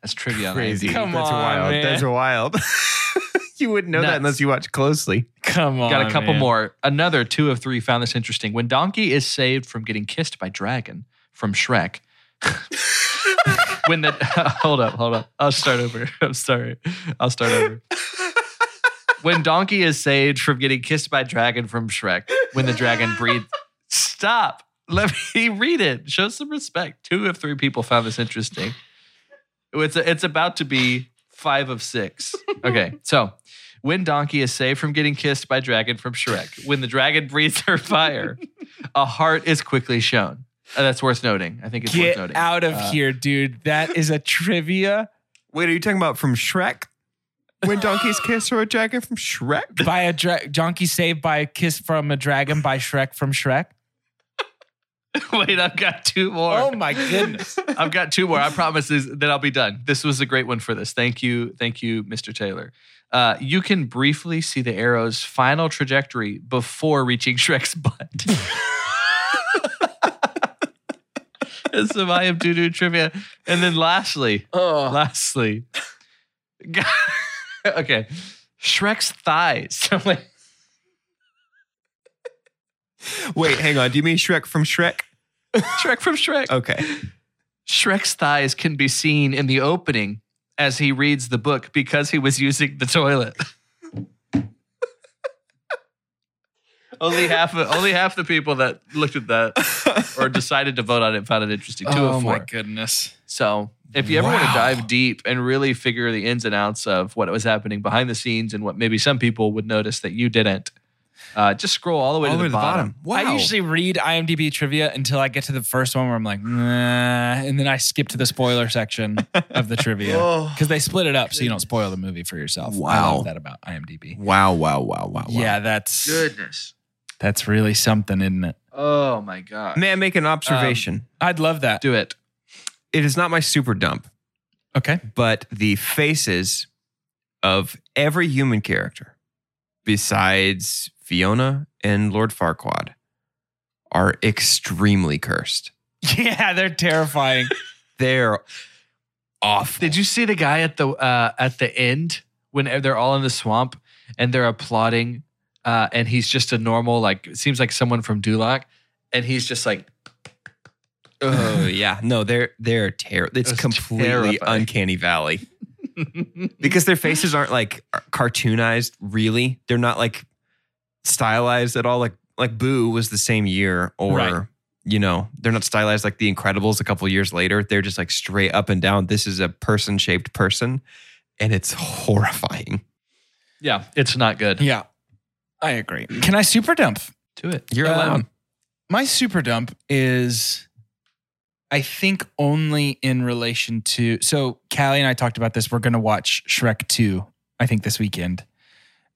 That's trivia. on Crazy. Come That's on, wild. man. That's wild. you wouldn't know Nuts. that unless you watch closely. Come on. Got a couple man. more. Another two of three found this interesting. When Donkey is saved from getting kissed by Dragon from Shrek. when the hold up, hold up. I'll start over. I'm sorry. I'll start over. when Donkey is saved from getting kissed by Dragon from Shrek, when the dragon breathes. Stop. Let me read it. Show some respect. Two of three people found this interesting. It's it's about to be five of six. Okay, so when Donkey is saved from getting kissed by Dragon from Shrek, when the dragon breathes her fire, a heart is quickly shown. Uh, that's worth noting. I think it's worth Get noting. out of Uh, here, dude. That is a trivia Wait, are you talking about from Shrek? When donkeys kiss or a dragon from Shrek? by a dra- donkey saved by a kiss from a dragon by Shrek from Shrek. Wait, I've got two more. Oh my goodness. I've got two more. I promise is that I'll be done. This was a great one for this. Thank you. Thank you, Mr. Taylor. Uh, you can briefly see the arrow's final trajectory before reaching Shrek's butt. That's some I am doo doo trivia. And then lastly, Oh. lastly, okay, Shrek's thighs. I'm like, Wait, hang on. Do you mean Shrek from Shrek? Shrek from Shrek. Okay. Shrek's thighs can be seen in the opening as he reads the book because he was using the toilet. only half of, only half the people that looked at that or decided to vote on it found it interesting. Two oh of four. my goodness. So if you ever want to dive deep and really figure the ins and outs of what was happening behind the scenes and what maybe some people would notice that you didn't, uh, just scroll all the way All to the, bottom. Wow. I usually read IMDb trivia until I get to the first one where I'm like, nah, and then I skip to the spoiler section of the trivia because they split it up so you don't spoil the movie for yourself. I Wow. love that about IMDb. Wow, wow, wow, wow, wow. Yeah, that's Goodness. that's really something, isn't it? Oh my god. May I make an observation? I'd love that. Do it. it is not my super dump, Okay. but the faces of every human character besides Fiona and Lord Farquaad are extremely cursed. Yeah, they're terrifying. They're awful. Did you see the guy at the uh, at the end when they're all in the swamp and they're applauding, uh, and he's just a normal like it seems like someone from Duloc, and he's just like Oh yeah, no, they're they're terrible. It's It's completely terrifying. uncanny valley because their faces aren't like cartoonized. Really, they're not like stylized at all. Like like Boo was the same year, or Right. you know, they're not stylized like The Incredibles a couple years later. They're just like straight up and down. This is a person shaped person, and it's horrifying. yeah, it's not good. yeah, I agree. Can I super dump? Do it. You're allowed. Um, my super dump is, I think, only in relation to. So, Callie and I talked about this. We're going to watch Shrek 2, I think, this weekend.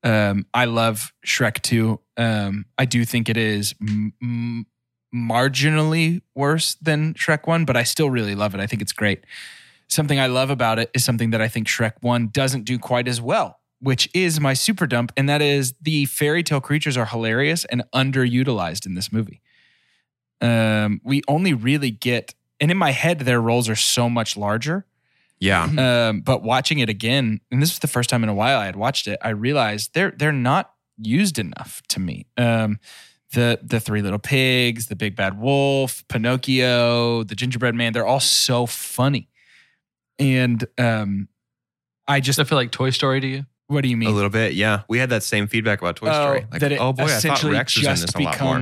Um, I love Shrek 2. Um, I do think it is m- marginally worse than Shrek 1, but I still really love it. I think it's great. Something I love about it is something that I think Shrek 1 doesn't do quite as well, which is my super dump, and that is the fairy tale creatures are hilarious and underutilized in this movie. Um, we only really get, and in my head, their roles are so much larger. Yeah. Um, but watching it again, and this was the first time in a while I had watched it, I realized they're they're not used enough to me. Um, the the three little pigs, the big bad wolf, Pinocchio, the gingerbread man, they're all so funny. And um, I just Does it feel like Toy Story to you? what do you mean? A little bit, yeah. We had that same feedback about Toy Story. Like, that it oh boy, I thought essentially Rex was in this a lot more.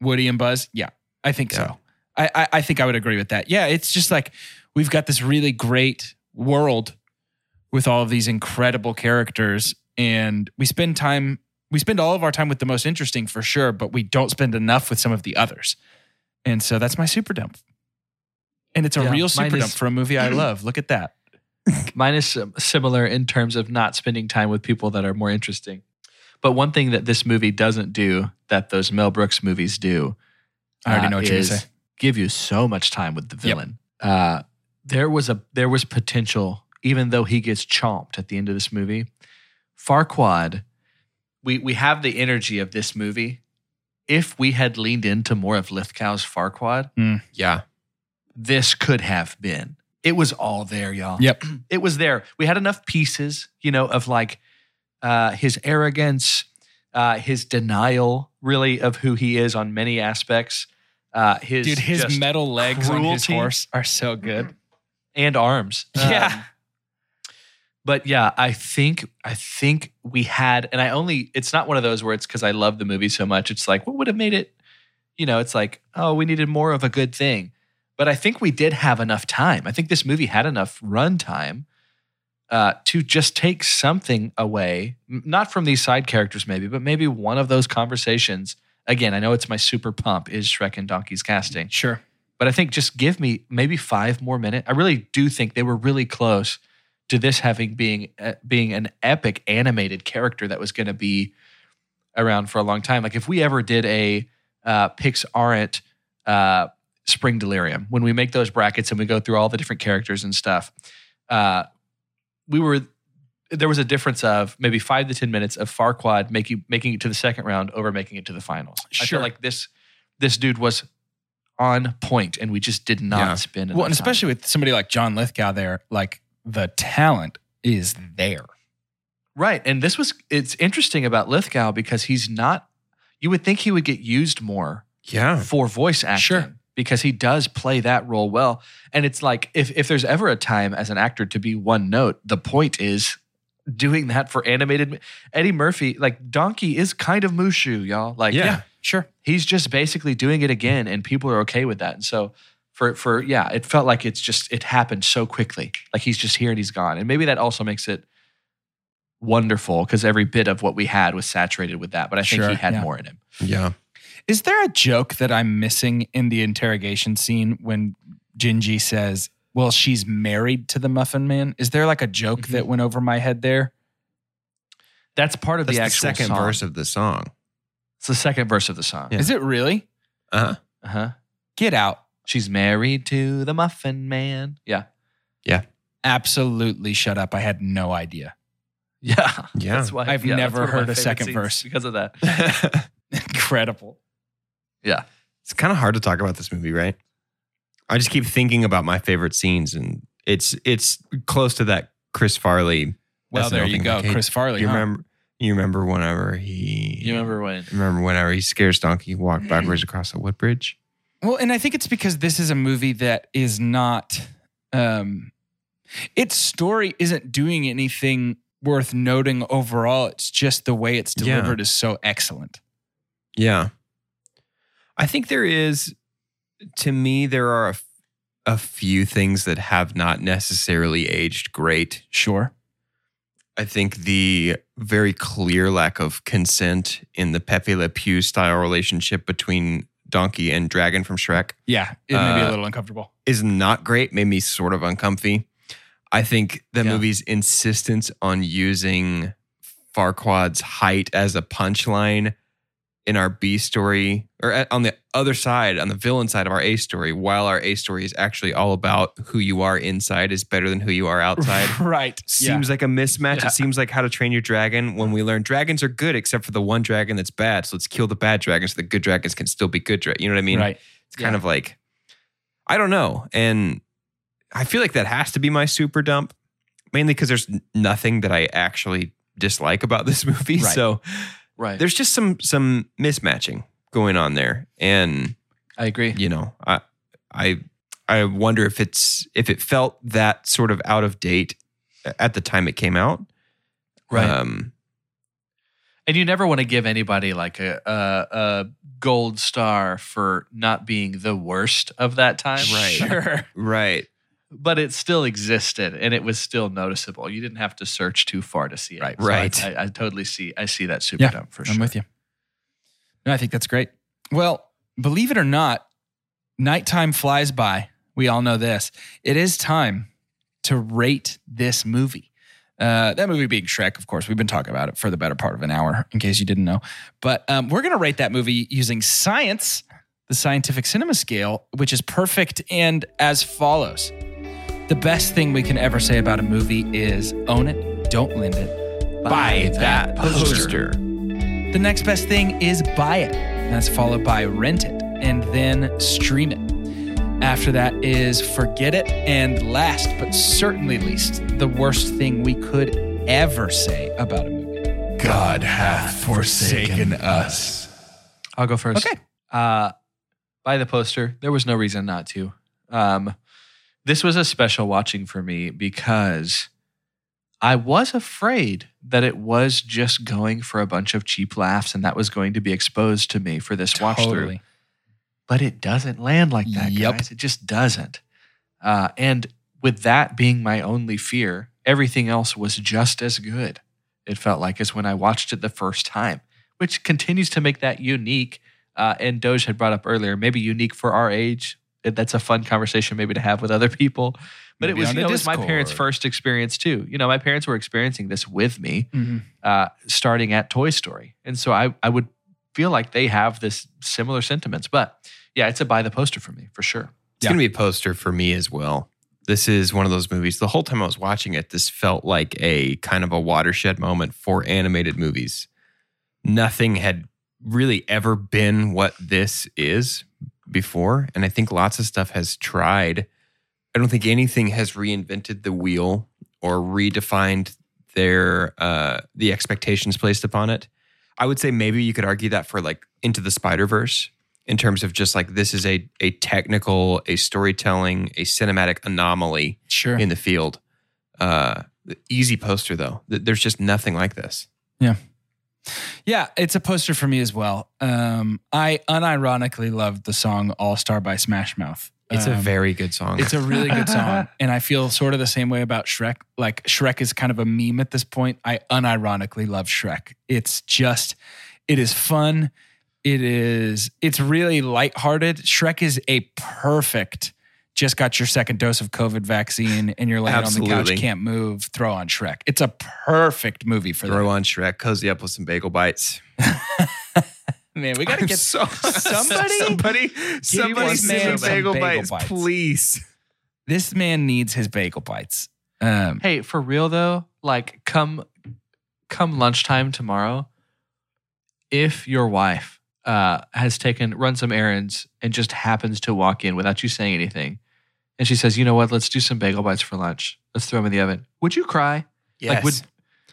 Woody and Buzz. Yeah, I think Yeah. so. I, I I think I would agree with that. Yeah, it's just like we've got this really great world with all of these incredible characters, and we spend time. We spend all of our time with the most interesting for sure, but we don't spend enough with some of the others. And so that's my super dump. And it's a Yeah, real super dump is- for a movie I love. Look at that. Mine is similar in terms of not spending time with people that are more interesting. But one thing that this movie doesn't do that those Mel Brooks movies do, I already uh, know what you're gonna say. give you so much time with the Yep. villain. Uh, there was a there was potential, even though he gets chomped at the end of this movie. Farquaad, we we have the energy of this movie. If we had leaned into more of Lithgow's Farquaad, Yeah. this could have been. It was all there, y'all. Yep. It was there. We had enough pieces, you know, of like uh, his arrogance, uh, his denial, really, of who he is on many aspects. Uh, his Dude, his metal legs on his horse are so good. And arms. Yeah. Um, but yeah, I think I think we had, and I only. It's not one of those where it's because I love the movie so much. It's like what would have made it. You know, it's like oh, we needed more of a good thing. But I think we did have enough time. I think this movie had enough run time uh, to just take something away, not from these side characters, maybe, but maybe one of those conversations. Again, I know it's my super dump is Shrek and Donkey's casting. Sure. But I think just give me maybe five more minutes. I really do think they were really close to this having being uh, being an epic animated character that was going to be around for a long time. Like if we ever did a uh, Pixar uh, Spring Delirium, when we make those brackets and we go through all the different characters and stuff, uh, we were there was a difference of maybe five to ten minutes of Farquaad making making it to the second round over making it to the finals. I Sure. feel like this this dude was on point, and we just did not Yeah. spend. Well, and time. especially with somebody like John Lithgow there, like the talent is there. right. And this was it's interesting about Lithgow because he's not. You would think he would get used more Yeah. for voice acting. Sure. Because he does play that role well. And it's like if if there's ever a time as an actor to be one note, the point is doing that for animated Eddie Murphy, like Donkey is kind of Mushu, y'all. Like Yeah. Sure. he's just basically doing it again and people are okay with that. And so for for yeah, it felt like it's just it happened so quickly. Like he's just here and he's gone. And maybe that also makes it wonderful because every bit of what we had was saturated with that. But I think Sure, he had yeah. more in him. Yeah. Is there a joke that I'm missing in the interrogation scene when Gingy says, Well, she's married to the Muffin Man? Is there like a joke Mhm. that went over my head there? That's part of That's the the, actual second song. verse of the song. It's the second verse of the song. Yeah. Is it really? Uh-huh. Uh-huh. Get out. She's married to the Muffin Man. Yeah. Yeah. Absolutely shut up. I had no idea. Yeah. Yeah. That's why I've yeah, never one of my heard a second verse. because of that. Incredible. Yeah. it's kind of hard to talk about this movie, right? I just keep thinking about my favorite scenes, and it's it's close to that Chris Farley. Well, there you thing. go. Like, hey, Chris Farley. You huh? remember? You remember whenever he? You remember when? Remember whenever he scares Donkey walked backwards across the wood bridge? Well, and I think it's because this is a movie that is not um its story isn't doing anything worth noting overall. It's just the way it's Yeah. delivered is so excellent. Yeah. I think there is, to me, there are a, few things that have not necessarily aged great. Sure. I think the very clear lack of consent in the Pepe Le Pew style relationship between Donkey and Dragon from Shrek Yeah, it may be a Uh, little uncomfortable. is not great, made me sort of uncomfy. I think the Yeah. movie's insistence on using Farquaad's height as a punchline in our B story, or at, on the other side, on the villain side of our A story, while our A story is actually all about who you are inside is better than who you are outside. right. Seems like a mismatch. Yeah. It seems like How to Train Your Dragon when we learn dragons are good except for the one dragon that's bad. So let's kill the bad dragons so the good dragons can still be good. You know what I mean? right. It's kind Yeah. of like, I don't know. And I feel like that has to be my super dump, mainly because there's nothing that I actually dislike about this movie. Right. So Right. there's just some some mismatching going on there. And I agree. you know, I I I wonder if it's if it felt that sort of out of date at the time it came out. Right. Um, And you never want to give anybody like a, a a gold star for not being the worst of that time. Right. Sure. right. But it still existed and it was still noticeable. You didn't have to search too far to see it. Right. So I- Right. I, I totally see I see that super Yeah, dump for sure. I'm with you. No, I think that's great. Well, believe it or not, nighttime flies by. We all know this. It is time to rate this movie. Uh, that movie being Shrek, of course. We've been talking about it for the better part of an hour, in case you didn't know. But um, we're going to rate that movie using science, the scientific cinema scale, which is perfect and as follows. The best thing we can ever say about a movie is own it, don't lend it, Buy that poster. the next best thing is buy it. That's followed by rent it and then stream it. After that is forget it. And last but certainly least, the worst thing we could ever say about a movie. God hath forsaken us. I'll go first. Okay. Uh, by the poster, there was no reason not to. Um, this was a special watching for me because I was afraid that it was just going for a bunch of cheap laughs and that was going to be exposed to me for this watch through. But it doesn't land like that, Yep. guys. It just doesn't. Uh, and with that being my only fear, everything else was just as good. It felt like as when I watched it the first time, which continues to make that unique. Uh, and Doge had brought up earlier, maybe unique for our age. It- That's a fun conversation maybe to have with other people. But Maybe it was, you know, it was my parents' first experience too. You know, my parents were experiencing this with me Mhm. uh, starting at Toy Story. And so I, I would feel like they have this similar sentiments. But yeah, it's a buy the poster for me for sure. It's Yeah. going to be a poster for me as well. This is one of those movies. The whole time I was watching it, this felt like a kind of a watershed moment for animated movies. Nothing had really ever been what this is before. And I think lots of stuff has tried. I don't think anything has reinvented the wheel or redefined their uh the expectations placed upon it. I would say maybe you could argue that for like Into the Spider Verse in terms of just like this is a a technical, a storytelling, a cinematic anomaly Sure. in the field. Uh, easy poster though. There's just nothing like this. Yeah, it's a poster for me as well. Um, I unironically loved the song All Star by Smash Mouth. It's a Um, very good song. It's a really good song. And I feel sort of the same way about Shrek. Like Shrek is kind of a meme at this point. I unironically love Shrek. It's just, it is fun. It is, it's really lighthearted. Shrek is a perfect, just got your second dose of COVID vaccine and you're laying on the couch, can't move, throw on Shrek. It's a perfect movie for that. Throw that. on Shrek, cozy up with some bagel bites. Man, we got to I'm get so, somebody- somebody, somebody send man some bagel, bagel bites, bites. please. this man needs his bagel bites. Um, Hey, for real though, like come come lunchtime tomorrow, if your wife uh, has taken run some errands and just happens to walk in without you saying anything, and she says, "You know what? Let's do some bagel bites for lunch. Let's throw them in the oven." Would you cry? Like, would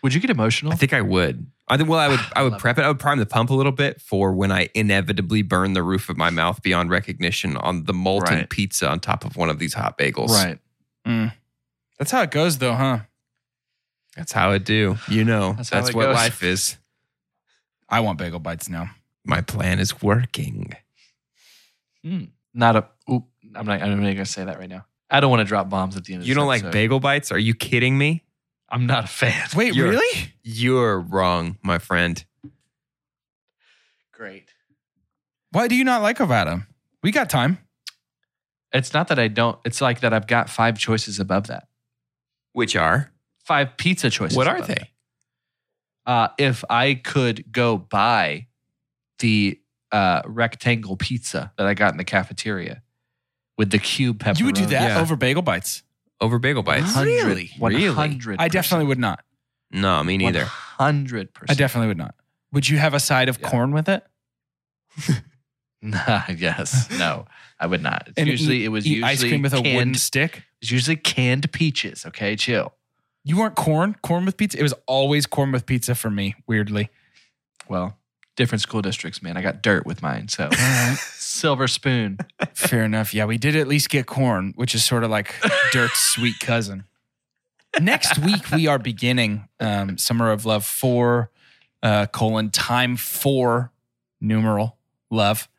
would you get emotional? I think I would. I think. Well, I would. I would prep it. I would prime the pump a little bit for when I inevitably burn the roof of my mouth beyond recognition on the molten Right. pizza on top of one of these hot bagels. right. mm. That's how it goes, though, huh? That's how it do. You know. That's That's, how what goes. life is. I want bagel bites now. My plan is working. Mm. Not a. Oop, I'm not. I'm not gonna say that right now. I don't want to drop bombs at the end. of You this don't like episode. bagel bites? Are you kidding me? I'm not a fan. Wait, You're- really? You're wrong, my friend. Great. Why do you not like Avada? We got time. It's not that I don't. It's like that. I've got five choices above that. Which are? Five pizza choices. What are above they? that. Uh, if I could go buy the uh, rectangle pizza that I got in the cafeteria with the cube pepperoni. You would do that Yeah. over bagel bites? Over bagel bites. Really? Really? hundred. I definitely would not. No, me neither. 100%. I definitely would not. Would you have a side of Yeah. corn with it? Nah, yes. No, I would not. It's And usually eat- it was eat usually ice cream with a canned, wooden stick. It's usually canned peaches. Okay, chill. You weren't corn, corn with pizza. It was always corn with pizza for me. Weirdly, Well, different school districts, man. I got dirt with mine, so silver spoon. Fair enough. Yeah, we did at least get corn, which is sort of like Dirt's sweet cousin. Next week we are beginning um, Summer of Love four uh, colon time four numeral love.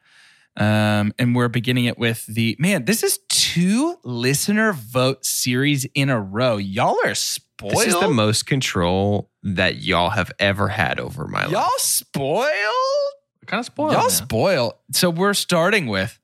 Um, and we're beginning it with the man. This is two listener vote series in a row. Y'all are spoiled. This is the most control that y'all have ever had over my life. Y'all spoiled. Kind of spoiled. Y'all man. spoil. So we're starting with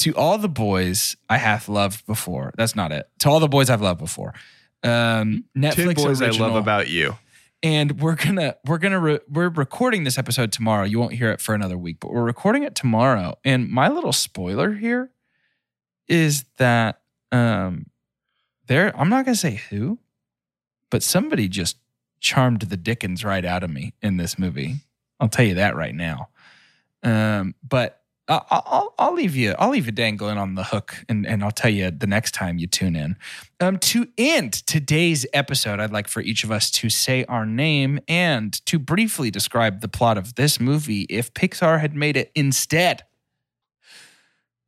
to all the boys I have loved before. That's not it. To all the boys I've loved before. Um, Netflix Ten boys original, I love about you. and we're gonna we're gonna re- we're recording this episode tomorrow. You won't hear it for another week, but we're recording it tomorrow. And my little spoiler here is that um, there. I'm not gonna say who, but somebody just charmed the dickens right out of me in this movie. I'll tell you that right now. Um, but I'll I'll leave you I'll leave you dangling on the hook, and and I'll tell you the next time you tune in. Um, to end today's episode, I'd like for each of us to say our name and to briefly describe the plot of this movie if Pixar had made it instead.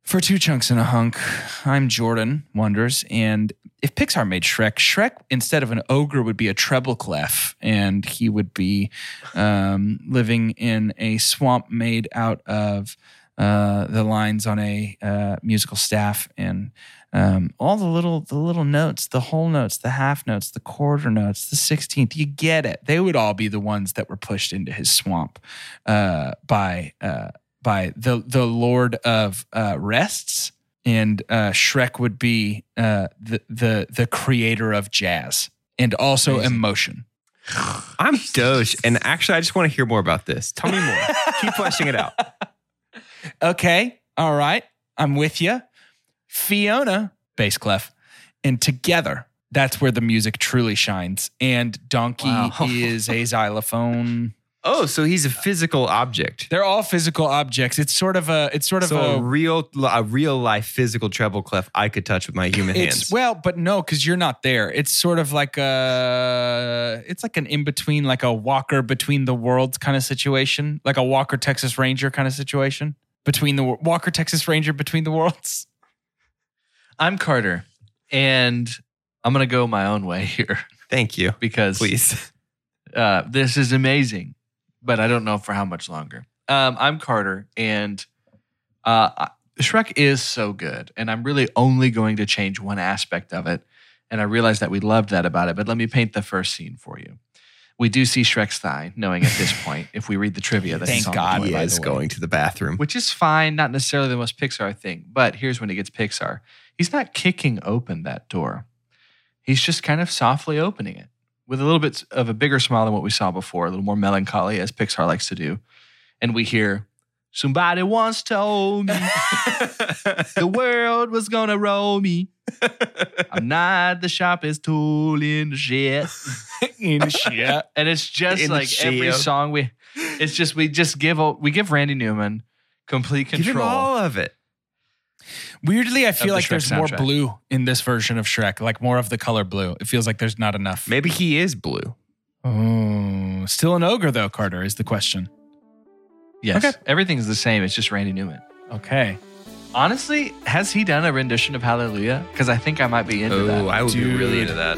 For two chunks and a hunk, I'm Jordan Wonders, and if Pixar made Shrek, Shrek instead of an ogre would be a treble clef, and he would be um, living in a swamp made out of uh, the lines on a uh, musical staff and um, all the little the little notes, the whole notes, the half notes, the quarter notes, the sixteenth. You get it. They would all be the ones that were pushed into his swamp uh, by uh, by the the Lord of uh, Rests, and uh, Shrek would be uh, the the the creator of jazz and also Amazing. emotion. I'm Doge, and actually, I just want to hear more about this. Tell me more. Keep fleshing it out. Okay. All right. I'm with you. Fiona, bass clef. And together, that's where the music truly shines. And Donkey Wow. is a xylophone. Oh, so he's a physical object. They're all physical objects. It's sort of a, it's sort of So a a, real, a real life physical treble clef I could touch with my human it's, hands. well, but no, because you're not there. It's sort of like a, it's like an in between, like a walker between the worlds kind of situation, like a Walker Texas Ranger kind of situation. Between the Walker Texas Ranger between the worlds. I'm Carter, and I'm gonna go my own way here Thank you. because Please. uh, this is amazing, but I don't know for how much longer. Um, I'm Carter, and uh, I- Shrek is so good, and I'm really only going to change one aspect of it. And I realize that we loved that about it, but let me paint the first scene for you. We do see Shrek's thigh, knowing at this point, if we read the trivia, that he's Thank on the God. toilet, He is the going to the bathroom. which is fine, not necessarily the most Pixar thing. But here's when he gets Pixar. He's not kicking open that door. He's just kind of softly opening it with a little bit of a bigger smile than what we saw before, a little more melancholy, as Pixar likes to do. And we hear, Somebody once told me the world was gonna roll me. I'm not the sharpest tool in the shed. In shit. And it's just In the like every shed. song we it's just we just give a, we give Randy Newman complete Give him control. all of it. Weirdly, I feel the like Shrek there's more blue in this version of Shrek, like more of the color blue. It feels like there's not enough. Maybe he is blue. Oh, still an ogre though, Carter is the question. Yes. Okay. Everything's the same. It's just Randy Newman. Okay. Honestly, has he done a rendition of Hallelujah? Because I think I might be into Oh, that. I would be really into that.